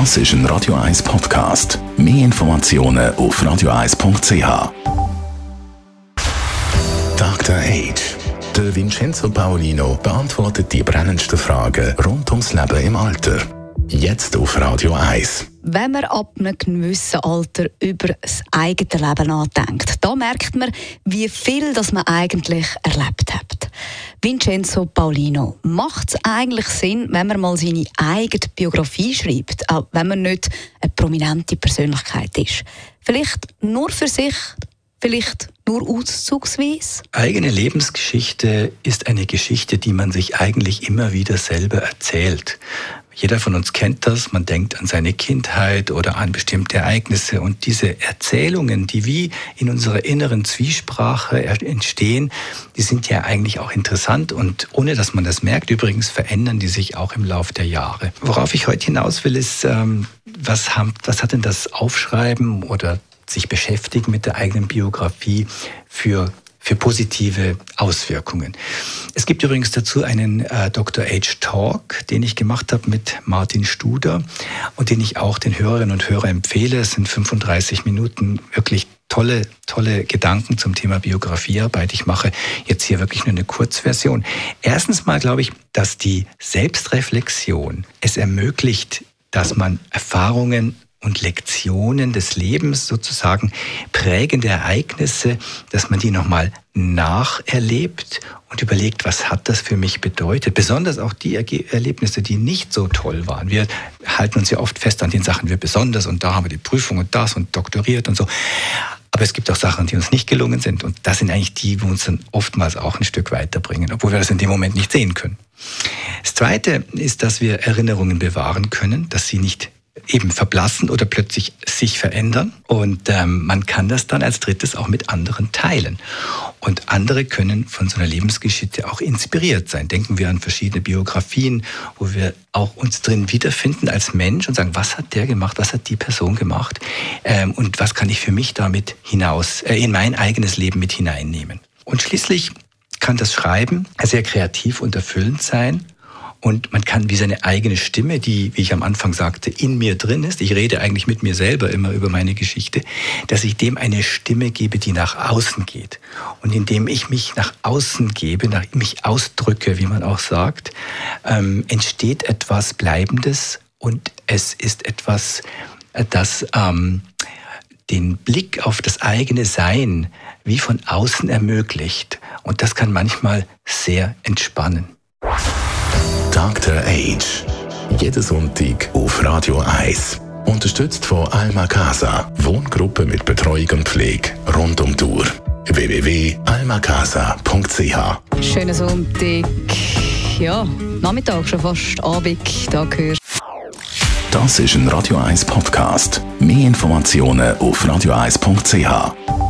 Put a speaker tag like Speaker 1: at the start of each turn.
Speaker 1: Das ist ein Radio 1 Podcast. Mehr Informationen auf radio1.ch. Dr. Age. Der Vincenzo Paolino beantwortet die brennendsten Fragen rund ums Leben im Alter. Jetzt auf Radio 1.
Speaker 2: Wenn man ab einem gewissen Alter über das eigene Leben nachdenkt, da merkt man, wie viel das man eigentlich erlebt hat. Vincenzo Paulino, macht es eigentlich Sinn, wenn man mal seine eigene Biografie schreibt, auch wenn man nicht eine prominente Persönlichkeit ist? Vielleicht nur für sich, vielleicht nur auszugsweise?
Speaker 3: Eigene Lebensgeschichte ist eine Geschichte, die man sich eigentlich immer wieder selber erzählt. Jeder von uns kennt das. Man denkt an seine Kindheit oder an bestimmte Ereignisse. Und diese Erzählungen, die wie in unserer inneren Zwiesprache entstehen, die sind ja eigentlich auch interessant. Und ohne dass man das merkt, übrigens verändern die sich auch im Laufe der Jahre. Worauf ich heute hinaus will, ist, ähm, was, haben, was hat denn das Aufschreiben oder sich beschäftigen mit der eigenen Biografie für für positive Auswirkungen. Es gibt übrigens dazu einen äh, Dr. H. Talk, den ich gemacht habe mit Martin Studer und den ich auch den Hörerinnen und Hörern empfehle. Es sind 35 Minuten wirklich tolle, tolle Gedanken zum Thema Biografiearbeit. Ich mache jetzt hier wirklich nur eine Kurzversion. Erstens mal glaube ich, dass die Selbstreflexion es ermöglicht, dass man Erfahrungen und Lektionen des Lebens, sozusagen prägende Ereignisse, dass man die nochmal nacherlebt und überlegt, was hat das für mich bedeutet. Besonders auch die Erlebnisse, die nicht so toll waren. Wir halten uns ja oft fest an den Sachen, wir besonders und da haben wir die Prüfung und das und doktoriert und so. Aber es gibt auch Sachen, die uns nicht gelungen sind und das sind eigentlich die, die uns dann oftmals auch ein Stück weiterbringen, obwohl wir das in dem Moment nicht sehen können. Das Zweite ist, dass wir Erinnerungen bewahren können, dass sie nicht eben verblassen oder plötzlich sich verändern. Und ähm, man kann das dann als drittes auch mit anderen teilen. Und andere können von so einer Lebensgeschichte auch inspiriert sein. Denken wir an verschiedene Biografien, wo wir auch uns drin wiederfinden als Mensch und sagen, was hat der gemacht, was hat die Person gemacht ähm, und was kann ich für mich damit hinaus, äh, in mein eigenes Leben mit hineinnehmen. Und schließlich kann das Schreiben sehr kreativ und erfüllend sein und man kann wie seine eigene Stimme, die, wie ich am Anfang sagte, in mir drin ist, ich rede eigentlich mit mir selber immer über meine Geschichte, dass ich dem eine Stimme gebe, die nach außen geht. Und indem ich mich nach außen gebe, nach, mich ausdrücke, wie man auch sagt, ähm, entsteht etwas Bleibendes und es ist etwas, äh, das ähm, den Blick auf das eigene Sein wie von außen ermöglicht. Und das kann manchmal sehr entspannen.
Speaker 1: Dr. Age. Jeden Sonntag auf Radio 1. Unterstützt von Alma Casa. Wohngruppe mit Betreuung und Pflege rund um die Uhr. www.almacasa.ch
Speaker 2: Schönen Sonntag. Ja, Nachmittag schon fast Abend. Da gehört.
Speaker 1: Das ist ein Radio 1 Podcast. Mehr Informationen auf radio1.ch.